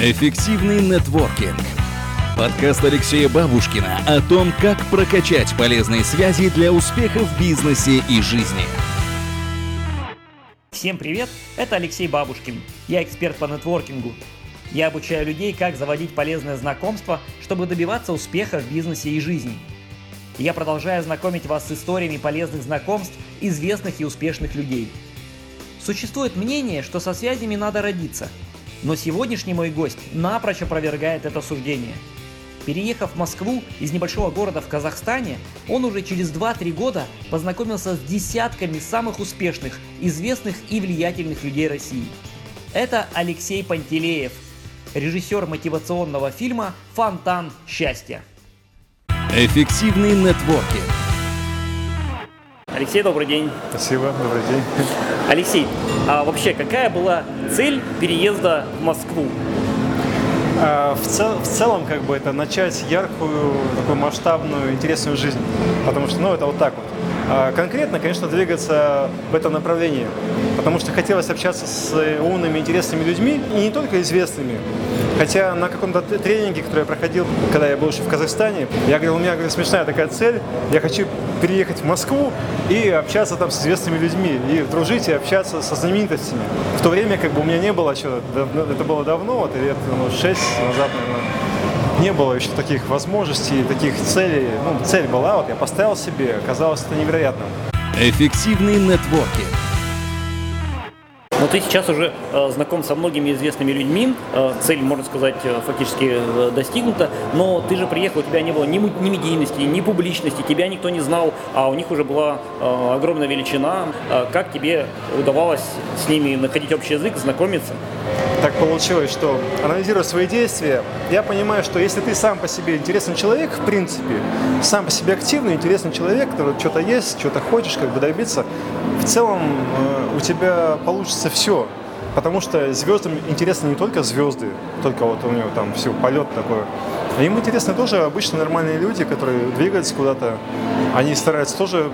Эффективный нетворкинг. Подкаст Алексея Бабушкина о том, как прокачать полезные связи для успеха в бизнесе и жизни. Всем привет, это Алексей Бабушкин. Я эксперт по нетворкингу. Я обучаю людей, как заводить полезное знакомство, чтобы добиваться успеха в бизнесе и жизни. Я продолжаю знакомить вас с историями полезных знакомств известных и успешных людей. Существует мнение, что со связями надо родиться – но сегодняшний мой гость напрочь опровергает это суждение. Переехав в Москву из небольшого города в Казахстане, он уже через 2-3 года познакомился с десятками самых успешных, известных и влиятельных людей России. Это Алексей Пантелеев, режиссер мотивационного фильма «Фонтан счастья». Эффективный нетворкинг Алексей, добрый день. Спасибо, добрый день. Алексей, а вообще какая была цель переезда в Москву? А, в, цел, в целом, как бы это начать яркую, такую масштабную, интересную жизнь. Потому что, ну, это вот так вот. А конкретно, конечно, двигаться в этом направлении. Потому что хотелось общаться с умными, интересными людьми, и не только известными, Хотя на каком-то тренинге, который я проходил, когда я был еще в Казахстане, я говорил, у меня говорю, смешная такая цель, я хочу переехать в Москву и общаться там с известными людьми, и дружить, и общаться со знаменитостями. В то время как бы у меня не было еще, это было давно, вот лет ну, 6 назад, наверное, не было еще таких возможностей, таких целей. Ну, цель была, вот я поставил себе, оказалось это невероятным. Эффективный нетворкинг но ты сейчас уже э, знаком со многими известными людьми, э, цель, можно сказать, э, фактически э, достигнута, но ты же приехал, у тебя не было ни, ни медийности, ни публичности, тебя никто не знал, а у них уже была э, огромная величина. Э, как тебе удавалось с ними находить общий язык, знакомиться? Так получилось, что анализируя свои действия, я понимаю, что если ты сам по себе интересный человек, в принципе, сам по себе активный, интересный человек, который что-то есть, что-то хочешь как бы добиться, в целом э, у тебя получится все. Потому что звездам интересны не только звезды, только вот у него там все полет такой. Им интересны тоже обычно нормальные люди, которые двигаются куда-то. Они стараются тоже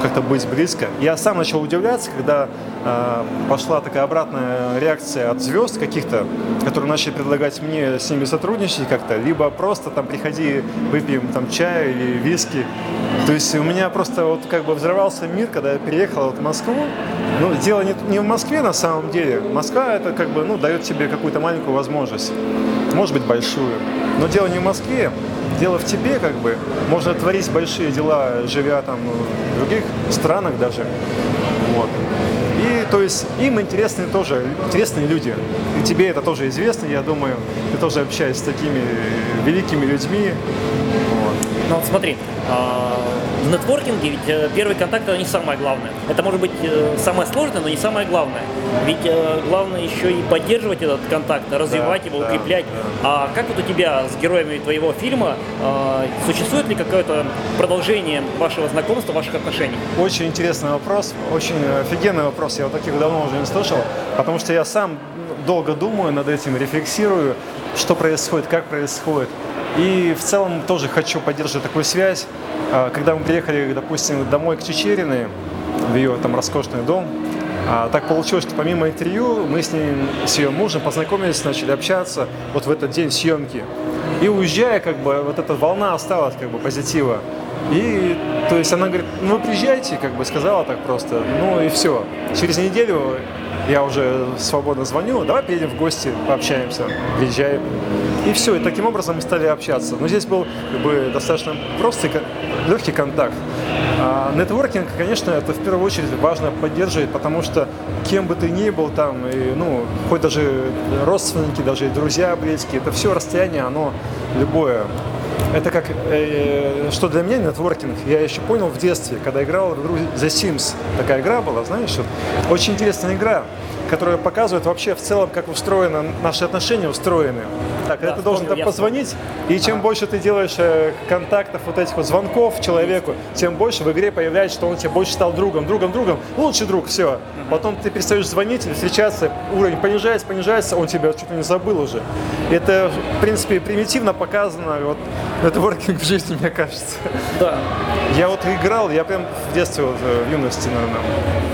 как-то быть близко. Я сам начал удивляться, когда э, пошла такая обратная реакция от звезд каких-то, которые начали предлагать мне с ними сотрудничать как-то, либо просто там приходи, выпьем там чай или виски. То есть у меня просто вот как бы взорвался мир, когда я переехал вот в Москву. Ну, дело не, не в Москве на самом деле. Москва это как бы, ну, дает тебе какую-то маленькую возможность, может быть, большую. Но дело не в Москве, дело в тебе, как бы. Можно творить большие дела, живя там в других странах даже. Вот. И то есть им интересны тоже, интересные люди. И тебе это тоже известно, я думаю. Ты тоже общаешься с такими великими людьми. Вот. Ну вот смотри, а, в нетворкинге ведь э, первый контакт это не самое главное. Это может быть э, самое сложное, но не самое главное. Ведь э, главное еще и поддерживать этот контакт, развивать да, его, да, укреплять. Да. А как вот у тебя с героями твоего фильма существует ли какое-то продолжение вашего знакомства, ваших отношений? Очень интересный вопрос, очень офигенный вопрос. Я вот таких давно уже не слышал, потому что я сам долго думаю над этим, рефлексирую, что происходит, как происходит. И в целом тоже хочу поддерживать такую связь. А, когда мы приехали, допустим, домой к Чечериной, в ее там роскошный дом, а, так получилось, что помимо интервью мы с ней, с ее мужем познакомились, начали общаться вот в этот день съемки. И уезжая, как бы, вот эта волна осталась, как бы, позитива. И, то есть она говорит, ну вы приезжайте, как бы сказала так просто, ну и все. Через неделю я уже свободно звоню, давай приедем в гости, пообщаемся, приезжай. И все, и таким образом мы стали общаться. Но здесь был как бы, достаточно простый, легкий контакт. А нетворкинг, конечно, это в первую очередь важно поддерживать, потому что кем бы ты ни был там, и, ну, хоть даже родственники, даже друзья близкие, это все расстояние, оно любое. Это как, э, что для меня нетворкинг, я еще понял в детстве, когда играл в игру The Sims. Такая игра была, знаешь, очень интересная игра, которая показывает вообще в целом, как устроены наши отношения устроены. Так, да, ты должен там позвонить, и чем ага. больше ты делаешь э, контактов, вот этих вот звонков человеку, тем больше в игре появляется, что он тебе больше стал другом, другом, другом, лучший друг, все. Ага. Потом ты перестаешь звонить или встречаться, уровень понижается, понижается, он тебя чуть ли не забыл уже. Это, в принципе, примитивно показано, вот, нетворкинг в жизни, мне кажется. Да. Я вот играл, я прям в детстве, вот, э, в юности, наверное,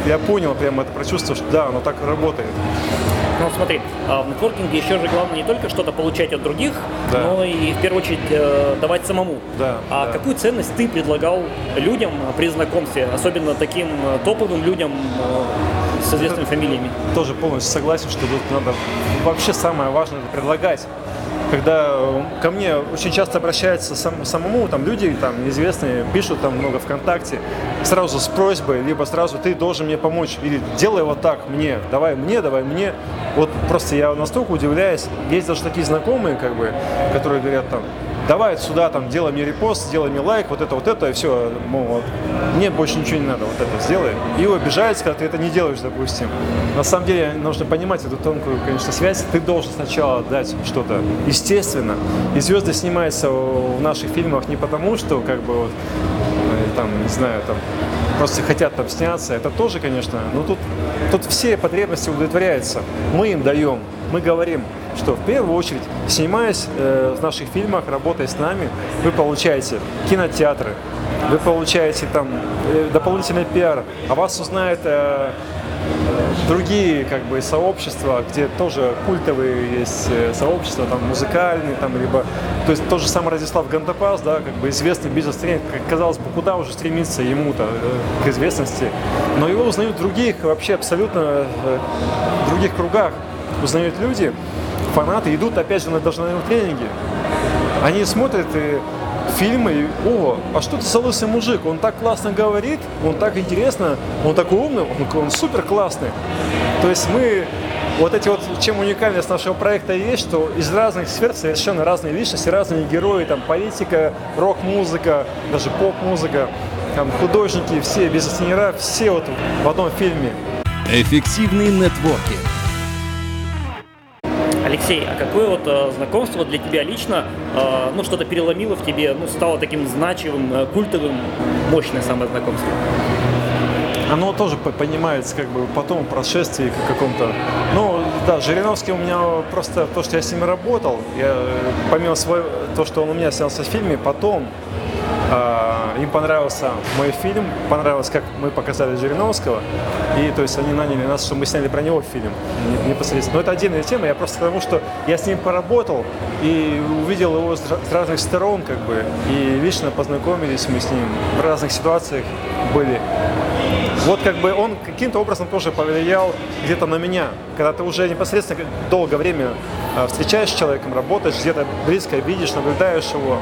я понял прямо это, прочувствовал, что да, оно так работает. Смотри, а в нетворкинге еще же главное не только что-то получать от других, да. но и в первую очередь э, давать самому. Да, а да. какую ценность ты предлагал людям при знакомстве, особенно таким топовым людям с известными фамилиями? Тоже полностью согласен, что тут надо вообще самое важное предлагать когда э, ко мне очень часто обращаются сам, самому, там люди там неизвестные пишут там много ВКонтакте, сразу с просьбой, либо сразу ты должен мне помочь, или делай вот так мне, давай мне, давай мне. Вот просто я настолько удивляюсь, есть даже такие знакомые, как бы, которые говорят там, давай сюда, там, делай мне репост, сделай мне лайк, вот это, вот это, и все, мол, вот, мне больше ничего не надо, вот это сделай. И обижается, когда ты это не делаешь, допустим. На самом деле нужно понимать эту тонкую, конечно, связь. Ты должен сначала дать что-то естественно. И звезды снимаются в наших фильмах не потому, что, как бы, вот, э, там, не знаю, там, просто хотят там сняться. Это тоже, конечно, но тут, тут все потребности удовлетворяются. Мы им даем, мы говорим, что в первую очередь, снимаясь э, в наших фильмах, работая с нами, вы получаете кинотеатры, вы получаете там э, дополнительный пиар, а вас узнают э, другие как бы сообщества, где тоже культовые есть э, сообщества, там музыкальные, там либо, то есть тот же самый Радислав Гандапас, да, как бы известный бизнес-тренер, казалось бы, куда уже стремиться ему-то э, к известности, но его узнают в других, вообще абсолютно э, в других кругах, узнают люди, фанаты идут опять же на, на тренинги. Они смотрят и фильмы, и, о, а что это за лысый мужик? Он так классно говорит, он так интересно, он такой умный, он, он супер классный. То есть мы вот эти вот, чем уникальность нашего проекта есть, что из разных сфер совершенно разные личности, разные герои, там политика, рок-музыка, даже поп-музыка, там художники, все бизнес-тренера, все вот в одном фильме. Эффективный нетворкинг Алексей, а какое вот э, знакомство для тебя лично, э, ну, что-то переломило в тебе, ну, стало таким значимым, э, культовым, мощное самое знакомство? Оно тоже понимается как бы потом, в прошествии каком-то. Ну, да, Жириновский у меня просто то, что я с ним работал, я, помимо своего, то, что он у меня снялся в фильме, потом им понравился мой фильм, понравилось, как мы показали Жириновского. И то есть они наняли нас, чтобы мы сняли про него фильм непосредственно. Но это отдельная тема, я просто потому, что я с ним поработал и увидел его с разных сторон, как бы, и лично познакомились мы с ним в разных ситуациях были. Вот как бы он каким-то образом тоже повлиял где-то на меня, когда ты уже непосредственно долгое время а, встречаешь с человеком, работаешь, где-то близко видишь, наблюдаешь его,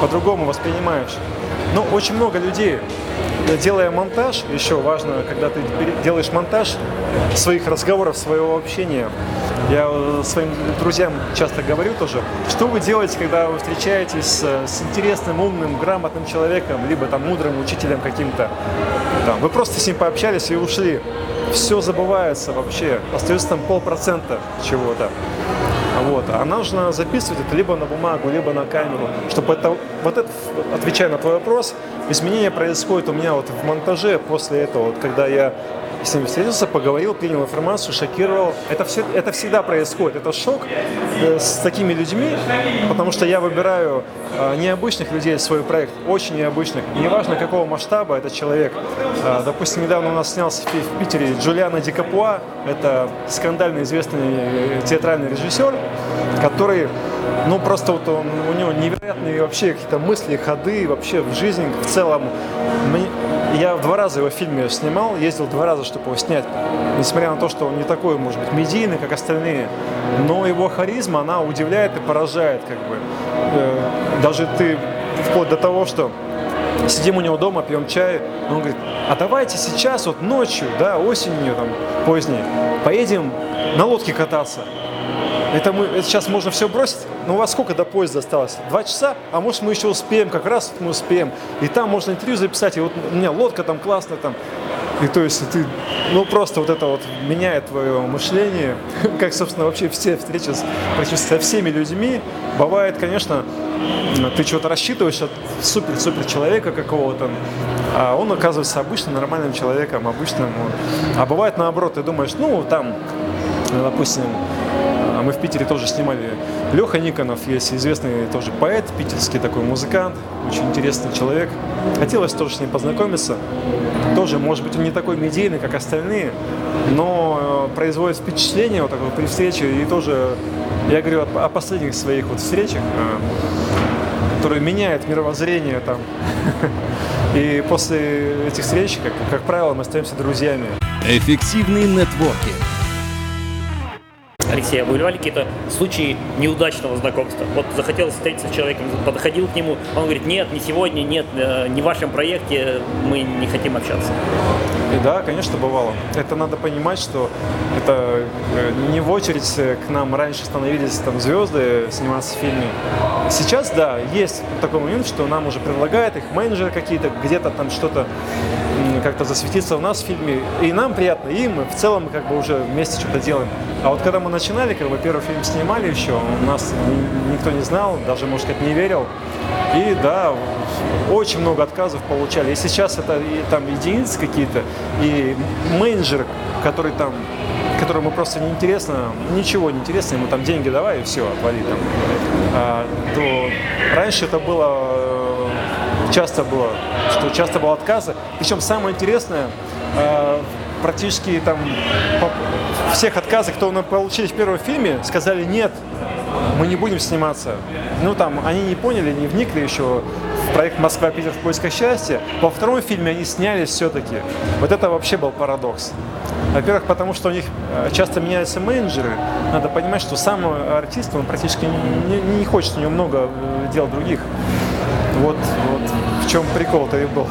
по-другому воспринимаешь. Но очень много людей, делая монтаж, еще важно, когда ты делаешь монтаж своих разговоров, своего общения, я своим друзьям часто говорю тоже, что вы делаете, когда вы встречаетесь с, интересным, умным, грамотным человеком, либо там мудрым учителем каким-то. Там, вы просто с ним пообщались и ушли. Все забывается вообще. Остается там полпроцента чего-то. Вот. А нужно записывать это либо на бумагу, либо на камеру, чтобы это, вот это, отвечая на твой вопрос, изменения происходят у меня вот в монтаже после этого, вот, когда я с ним встретился, поговорил, принял информацию, шокировал. Это, все, это всегда происходит. Это шок э, с такими людьми, потому что я выбираю э, необычных людей в свой проект, очень необычных. И неважно, какого масштаба этот человек. Э, допустим, недавно у нас снялся в, Питере Джулиана Ди Капуа. Это скандально известный театральный режиссер, который ну, просто вот он, у него невероятные вообще какие-то мысли, ходы вообще в жизни в целом. Мне, я в два раза его в фильме снимал, ездил два раза, чтобы его снять. Несмотря на то, что он не такой, может быть, медийный, как остальные. Но его харизма, она удивляет и поражает, как бы. Э, даже ты вплоть до того, что сидим у него дома, пьем чай, он говорит, а давайте сейчас, вот ночью, да, осенью там поздней, поедем на лодке кататься. Это, мы, это сейчас можно все бросить. Но у вас сколько до поезда осталось? Два часа? А может мы еще успеем, как раз мы успеем. И там можно интервью записать. И вот у меня лодка там классная там. И то есть ты, ну просто вот это вот меняет твое мышление, как, собственно, вообще все встречи с, практически со всеми людьми. Бывает, конечно, ты что-то рассчитываешь от супер-супер человека какого-то, а он оказывается обычным нормальным человеком, обычным. А бывает наоборот, ты думаешь, ну там, допустим, мы в Питере тоже снимали. Леха Никонов есть известный тоже поэт, питерский такой музыкант, очень интересный человек. Хотелось тоже с ним познакомиться. Тоже, может быть, он не такой медийный, как остальные, но э, производит впечатление вот такое при встрече. И тоже, я говорю о, о последних своих вот встречах, э, которые меняют мировоззрение там. И после этих встреч, как, как правило, мы остаемся друзьями. Эффективный нетворкинг. Алексей, а бывали какие-то случаи неудачного знакомства? Вот захотел встретиться с человеком, подходил к нему, он говорит, нет, не сегодня, нет, э, не в вашем проекте, мы не хотим общаться. И да, конечно, бывало. Это надо понимать, что это э, не в очередь к нам раньше становились там звезды сниматься в фильме. Сейчас, да, есть такой момент, что нам уже предлагают их менеджеры какие-то, где-то там что-то как-то засветиться у нас в фильме. И нам приятно, и мы в целом как бы уже вместе что-то делаем. А вот когда мы начинали, как бы первый фильм снимали еще, у нас никто не знал, даже, может сказать, не верил. И да, очень много отказов получали. И сейчас это и, там единицы какие-то, и менеджер, который там которому просто неинтересно, ничего не интересно, ему там деньги давай и все, отвали там. А, то раньше это было, часто было, что часто было отказы. Причем самое интересное, а, практически там всех отказов, кто получили в первом фильме, сказали нет, мы не будем сниматься. Ну там, они не поняли, не вникли еще в проект «Москва-Питер в поисках счастья». Во втором фильме они снялись все-таки. Вот это вообще был парадокс. Во-первых, потому что у них э, часто меняются менеджеры. Надо понимать, что сам артист, он практически не, не хочет, у него много э, дел других. Вот, вот в чем прикол-то и был.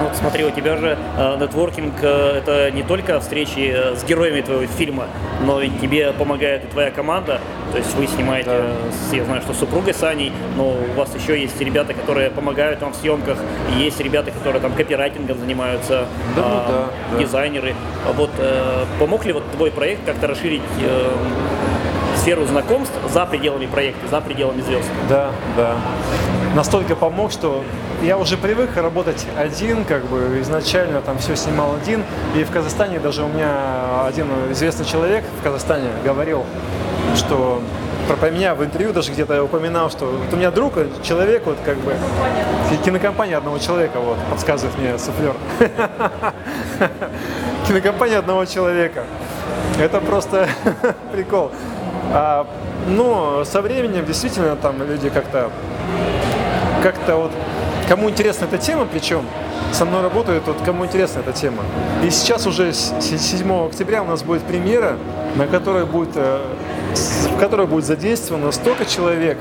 Вот смотри, у тебя же э, нетворкинг э, это не только встречи э, с героями твоего фильма, но и тебе помогает и твоя команда. То есть вы снимаете, да. с, я знаю, что с супругой Саней, но у вас еще есть ребята, которые помогают вам в съемках, и есть ребята, которые там копирайтингом занимаются, да, ну, да, да. дизайнеры. Вот э, помог ли вот твой проект как-то расширить э, сферу знакомств за пределами проекта, за пределами звезд? Да, да. Настолько помог, что я уже привык работать один, как бы изначально там все снимал один. И в Казахстане даже у меня один известный человек в Казахстане говорил, что про меня в интервью даже где-то упоминал, что вот у меня друг, человек, вот как бы кинокомпания одного человека, вот, подсказывает мне суфлер. Кинокомпания одного человека. Это просто прикол. А, но со временем действительно там люди как-то как-то вот кому интересна эта тема, причем со мной работают, вот кому интересна эта тема. И сейчас уже 7 октября у нас будет премьера, на которой будет, э, в которой будет задействовано столько человек,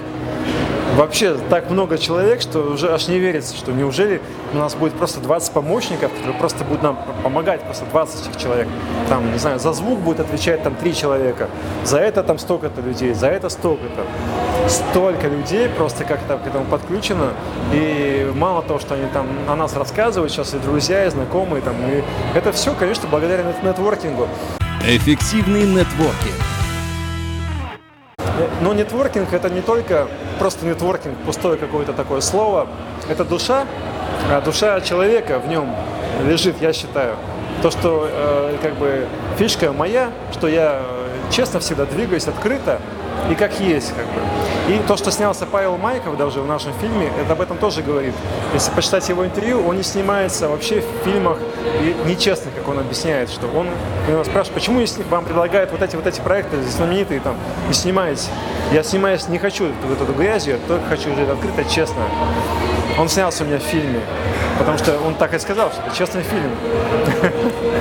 вообще так много человек, что уже аж не верится, что неужели у нас будет просто 20 помощников, которые просто будут нам помогать, просто 20 человек. Там, не знаю, за звук будет отвечать там 3 человека, за это там столько-то людей, за это столько-то. Столько людей просто как-то к этому подключено. И мало того, что они там о нас рассказывают сейчас, и друзья, и знакомые, там, и это все, конечно, благодаря нетворкингу. Эффективный нетворкинг но нетворкинг это не только просто нетворкинг, пустое какое-то такое слово. Это душа, а душа человека в нем лежит, я считаю. То, что э, как бы фишка моя, что я честно всегда двигаюсь открыто и как есть, как бы. И то, что снялся Павел Майков даже в нашем фильме, это об этом тоже говорит. Если почитать его интервью, он не снимается вообще в фильмах и нечестно, как он объясняет, что он его спрашивает, почему если вам предлагают вот эти вот эти проекты знаменитые там, не снимаете? Я снимаюсь, не хочу вот эту грязь, я только хочу жить открыто, честно. Он снялся у меня в фильме, потому что он так и сказал, что это честный фильм.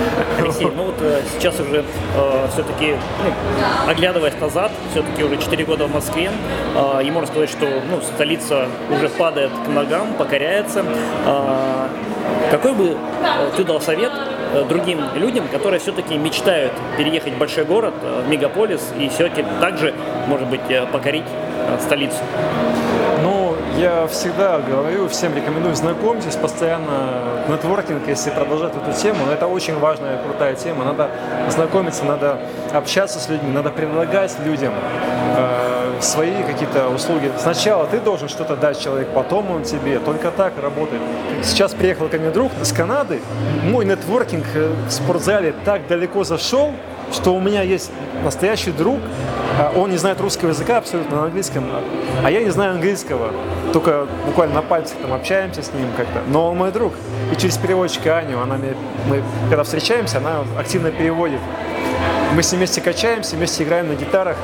Ну вот э, сейчас уже э, все-таки, ну, оглядываясь назад, все-таки уже 4 года в Москве, э, и можно сказать, что ну, столица уже падает к ногам, покоряется. Какой бы ты дал совет другим людям, которые все-таки мечтают переехать в большой город, в мегаполис, и все-таки также, может быть, покорить столицу? Я всегда говорю, всем рекомендую, знакомьтесь постоянно. Нетворкинг, если продолжать эту тему, это очень важная, крутая тема. Надо знакомиться, надо общаться с людьми, надо предлагать людям э, свои какие-то услуги. Сначала ты должен что-то дать человеку, потом он тебе. Только так работает. Сейчас приехал ко мне друг из Канады. Мой нетворкинг в спортзале так далеко зашел, что у меня есть настоящий друг, а он не знает русского языка абсолютно на английском, а я не знаю английского, только буквально на пальцах там общаемся с ним как-то, но он мой друг. И через переводчика Аню, она мне, мы когда встречаемся, она активно переводит. Мы с ним вместе качаемся, вместе играем на гитарах.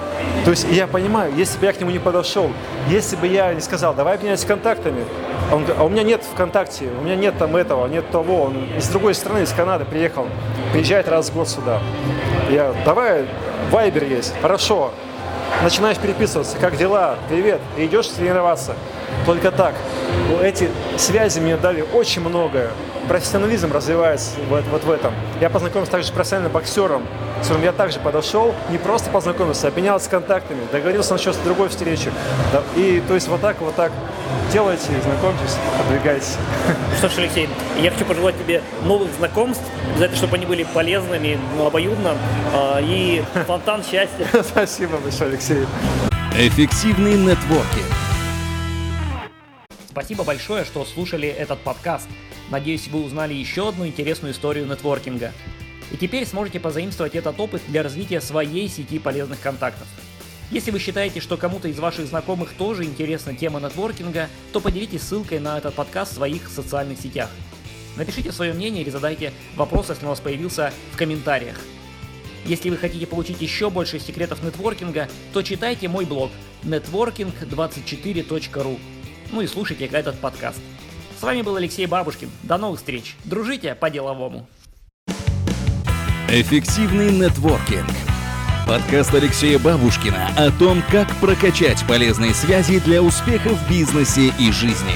То есть я понимаю, если бы я к нему не подошел, если бы я не сказал, давай обменяйся контактами, он говорит, а у меня нет ВКонтакте, у меня нет там этого, нет того. Он из другой страны, из Канады приехал, приезжает раз в год сюда. Я, давай, Вайбер есть, хорошо. Начинаешь переписываться, как дела, привет, и идешь тренироваться. Только так. Эти связи мне дали очень многое. Профессионализм развивается вот, вот в этом. Я познакомился также с профессиональным боксером, с которым я также подошел, не просто познакомился, а обменялся контактами, договорился насчет другой встречи. И то есть вот так, вот так делайте, знакомьтесь, продвигайтесь. Что ж, Алексей, я хочу пожелать тебе новых знакомств, обязательно, чтобы они были полезными, ну, обоюдно, а, и фонтан счастья. Спасибо большое, Алексей. Эффективный нетворкинг. Спасибо большое, что слушали этот подкаст. Надеюсь, вы узнали еще одну интересную историю нетворкинга. И теперь сможете позаимствовать этот опыт для развития своей сети полезных контактов. Если вы считаете, что кому-то из ваших знакомых тоже интересна тема нетворкинга, то поделитесь ссылкой на этот подкаст в своих социальных сетях. Напишите свое мнение или задайте вопрос, если у вас появился в комментариях. Если вы хотите получить еще больше секретов нетворкинга, то читайте мой блог networking24.ru ну и слушайте этот подкаст. С вами был Алексей Бабушкин. До новых встреч. Дружите по-деловому. Эффективный нетворкинг. Подкаст Алексея Бабушкина о том, как прокачать полезные связи для успеха в бизнесе и жизни.